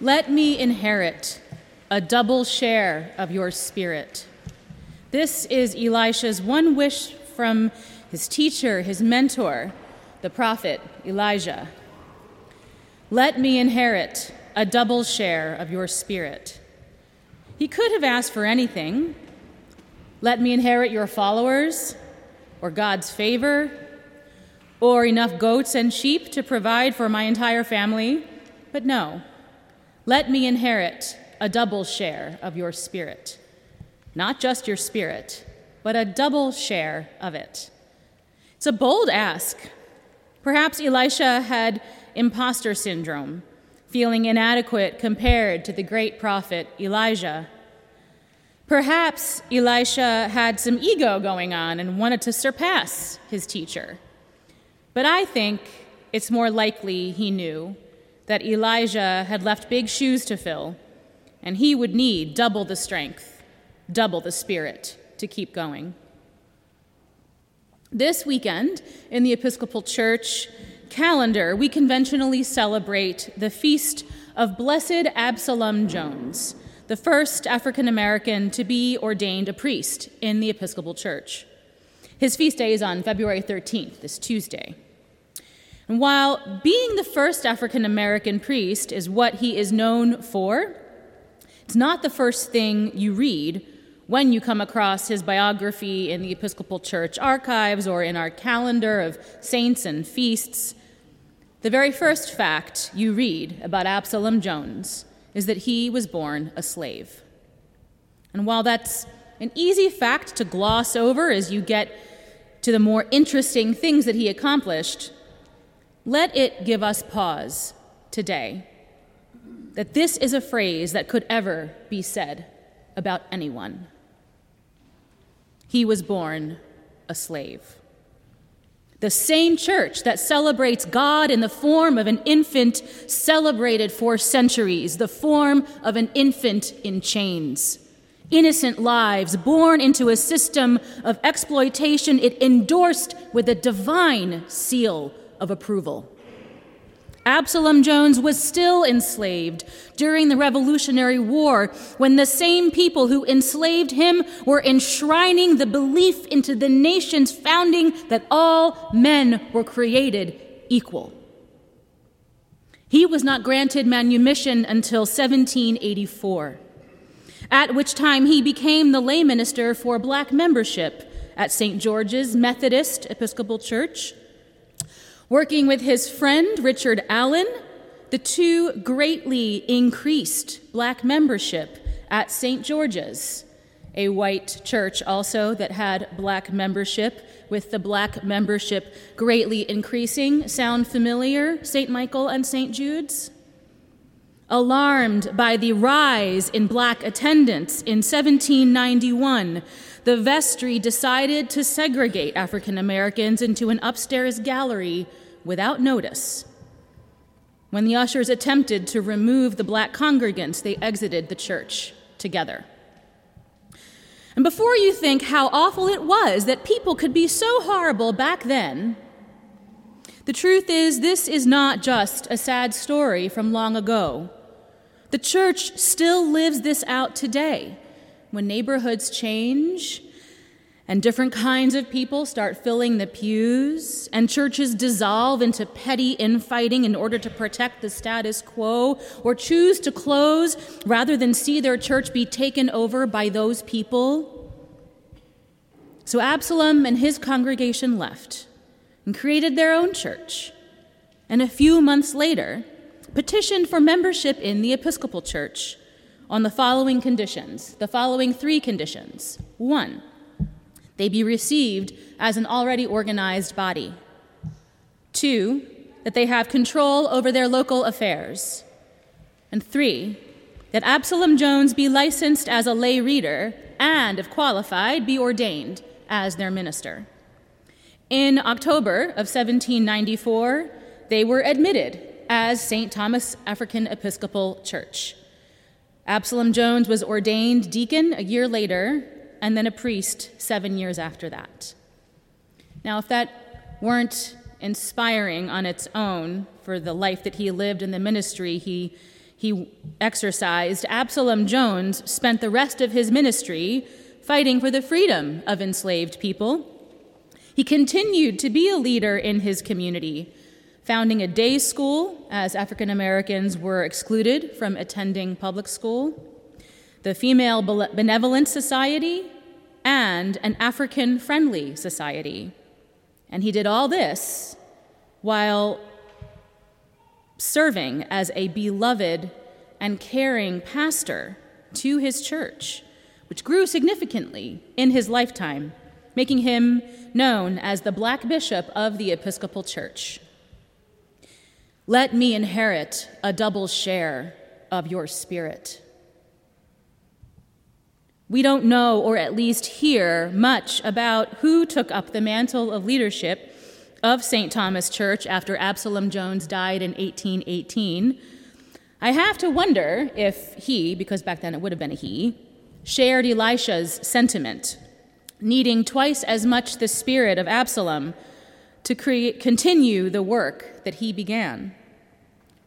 Let me inherit a double share of your spirit. This is Elisha's one wish from his teacher, his mentor, the prophet Elijah. Let me inherit a double share of your spirit. He could have asked for anything. Let me inherit your followers, or God's favor, or enough goats and sheep to provide for my entire family. But no, let me inherit a double share of your spirit. Not just your spirit, but a double share of it. It's a bold ask. Perhaps Elisha had imposter syndrome, feeling inadequate compared to the great prophet Elijah. Perhaps Elisha had some ego going on and wanted to surpass his teacher. But I think it's more likely he knew that Elijah had left big shoes to fill, and he would need double the strength, double the spirit to keep going. This weekend in the Episcopal Church calendar, we conventionally celebrate the feast of Blessed Absalom Jones, the first African American to be ordained a priest in the Episcopal Church. His feast day is on February 13th, this Tuesday. And while being the first African American priest is what he is known for, it's not the first thing you read when you come across his biography in the Episcopal Church archives or in our calendar of saints and feasts. The very first fact you read about Absalom Jones is that he was born a slave. And while that's an easy fact to gloss over as you get to the more interesting things that he accomplished, let it give us pause today that this is a phrase that could ever be said about anyone. He was born a slave. The same church that celebrates God in the form of an infant celebrated for centuries the form of an infant in chains. Innocent lives born into a system of exploitation it endorsed with a divine seal of approval. Absalom Jones was still enslaved during the Revolutionary War when the same people who enslaved him were enshrining the belief into the nation's founding that all men were created equal. He was not granted manumission until 1784, at which time he became the lay minister for black membership at St. George's Methodist Episcopal Church Working with his friend Richard Allen, the two greatly increased black membership at St. George's, a white church also that had black membership, with the black membership greatly increasing. Sound familiar, St. Michael and St. Jude's? Alarmed by the rise in black attendance in 1791, the vestry decided to segregate African Americans into an upstairs gallery without notice. When the ushers attempted to remove the black congregants, they exited the church together. And before you think how awful it was that people could be so horrible back then, the truth is, this is not just a sad story from long ago. The church still lives this out today. When neighborhoods change and different kinds of people start filling the pews, and churches dissolve into petty infighting in order to protect the status quo, or choose to close rather than see their church be taken over by those people. So Absalom and his congregation left and created their own church, and a few months later, petitioned for membership in the Episcopal Church on the following conditions the following three conditions. One, they be received as an already organized body. Two, that they have control over their local affairs. And three, that Absalom Jones be licensed as a lay reader and, if qualified, be ordained as their minister. In October of 1794, they were admitted as St. Thomas African Episcopal Church. Absalom Jones was ordained deacon a year later and then a priest seven years after that. Now, if that weren't inspiring on its own for the life that he lived in the ministry he, he exercised, Absalom Jones spent the rest of his ministry fighting for the freedom of enslaved people. He continued to be a leader in his community, founding a day school as African Americans were excluded from attending public school, the Female Benevolent Society, and an African Friendly Society. And he did all this while serving as a beloved and caring pastor to his church, which grew significantly in his lifetime, making him known as the Black Bishop of the Episcopal Church. Let me inherit a double share of your spirit. We don't know, or at least hear, much about who took up the mantle of leadership of St. Thomas Church after Absalom Jones died in 1818, I have to wonder if he, because back then it would have been a he, shared Elisha's sentiment, needing twice as much the spirit of Absalom to create, continue the work that he began.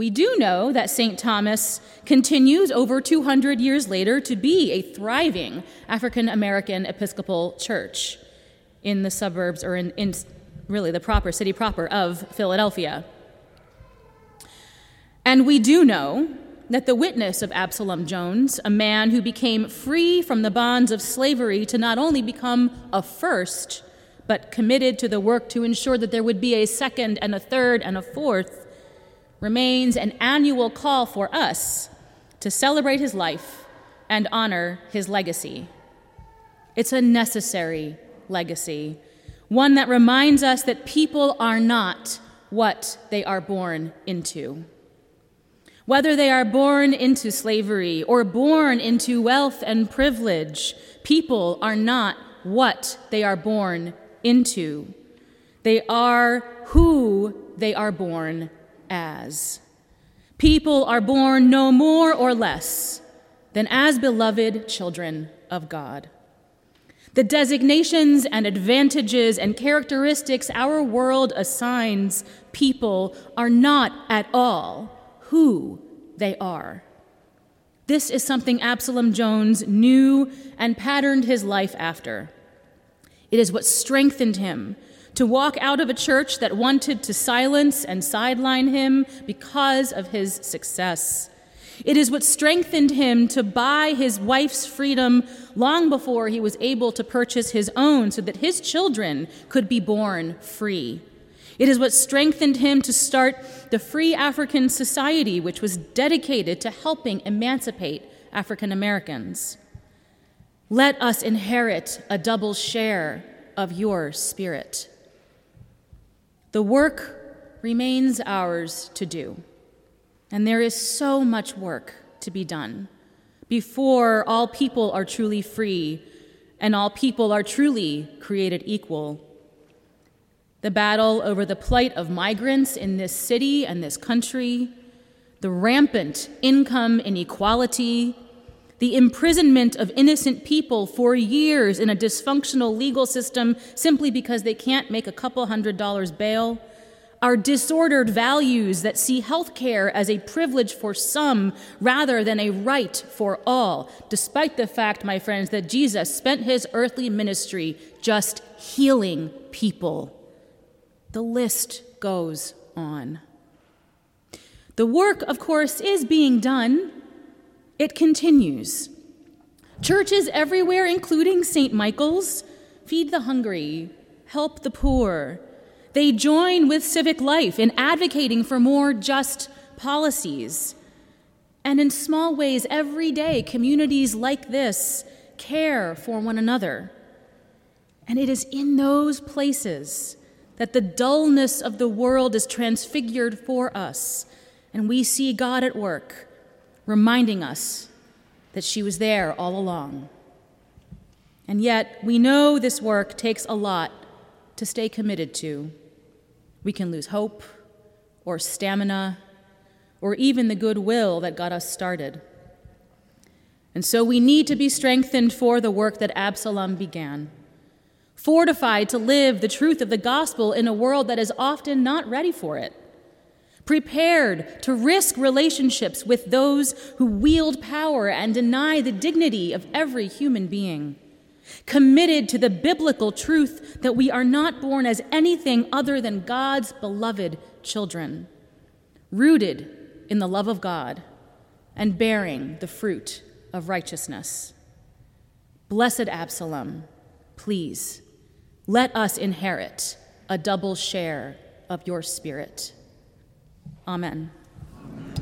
We do know that St. Thomas continues over 200 years later to be a thriving African American Episcopal church in the suburbs or in, in really the proper city proper of Philadelphia. And we do know that the witness of Absalom Jones, a man who became free from the bonds of slavery to not only become a first, but committed to the work to ensure that there would be a second and a third and a fourth, remains an annual call for us to celebrate his life and honor his legacy. It's a necessary legacy one that reminds us that people are not what they are born into. Whether they are born into slavery or born into wealth and privilege, people are not what they are born into. They are who they are born as. People are born no more or less than as beloved children of God. The designations and advantages and characteristics our world assigns people are not at all who they are. This is something Absalom Jones knew and patterned his life after. It is what strengthened him to walk out of a church that wanted to silence and sideline him because of his success. It is what strengthened him to buy his wife's freedom long before he was able to purchase his own so that his children could be born free. It is what strengthened him to start the Free African Society, which was dedicated to helping emancipate African Americans. Let us inherit a double share of your spirit. The work remains ours to do. And there is so much work to be done before all people are truly free and all people are truly created equal. The battle over the plight of migrants in this city and this country, the rampant income inequality, the imprisonment of innocent people for years in a dysfunctional legal system simply because they can't make a couple hundred dollars bail our disordered values that see health care as a privilege for some rather than a right for all, despite the fact, my friends, that Jesus spent his earthly ministry just healing people. The list goes on. The work, of course, is being done. It continues. Churches everywhere, including St. Michael's, feed the hungry, help the poor, they join with civic life in advocating for more just policies. And in small ways, every day, communities like this care for one another. And it is in those places that the dullness of the world is transfigured for us, and we see God at work, reminding us that she was there all along. And yet, we know this work takes a lot to stay committed to. We can lose hope or stamina or even the goodwill that got us started. And so we need to be strengthened for the work that Absalom began, fortified to live the truth of the gospel in a world that is often not ready for it, prepared to risk relationships with those who wield power and deny the dignity of every human being, committed to the biblical truth that we are not born as anything other than God's beloved children, rooted in the love of God and bearing the fruit of righteousness. Blessed Absalom, please let us inherit a double share of your spirit. Amen. Amen.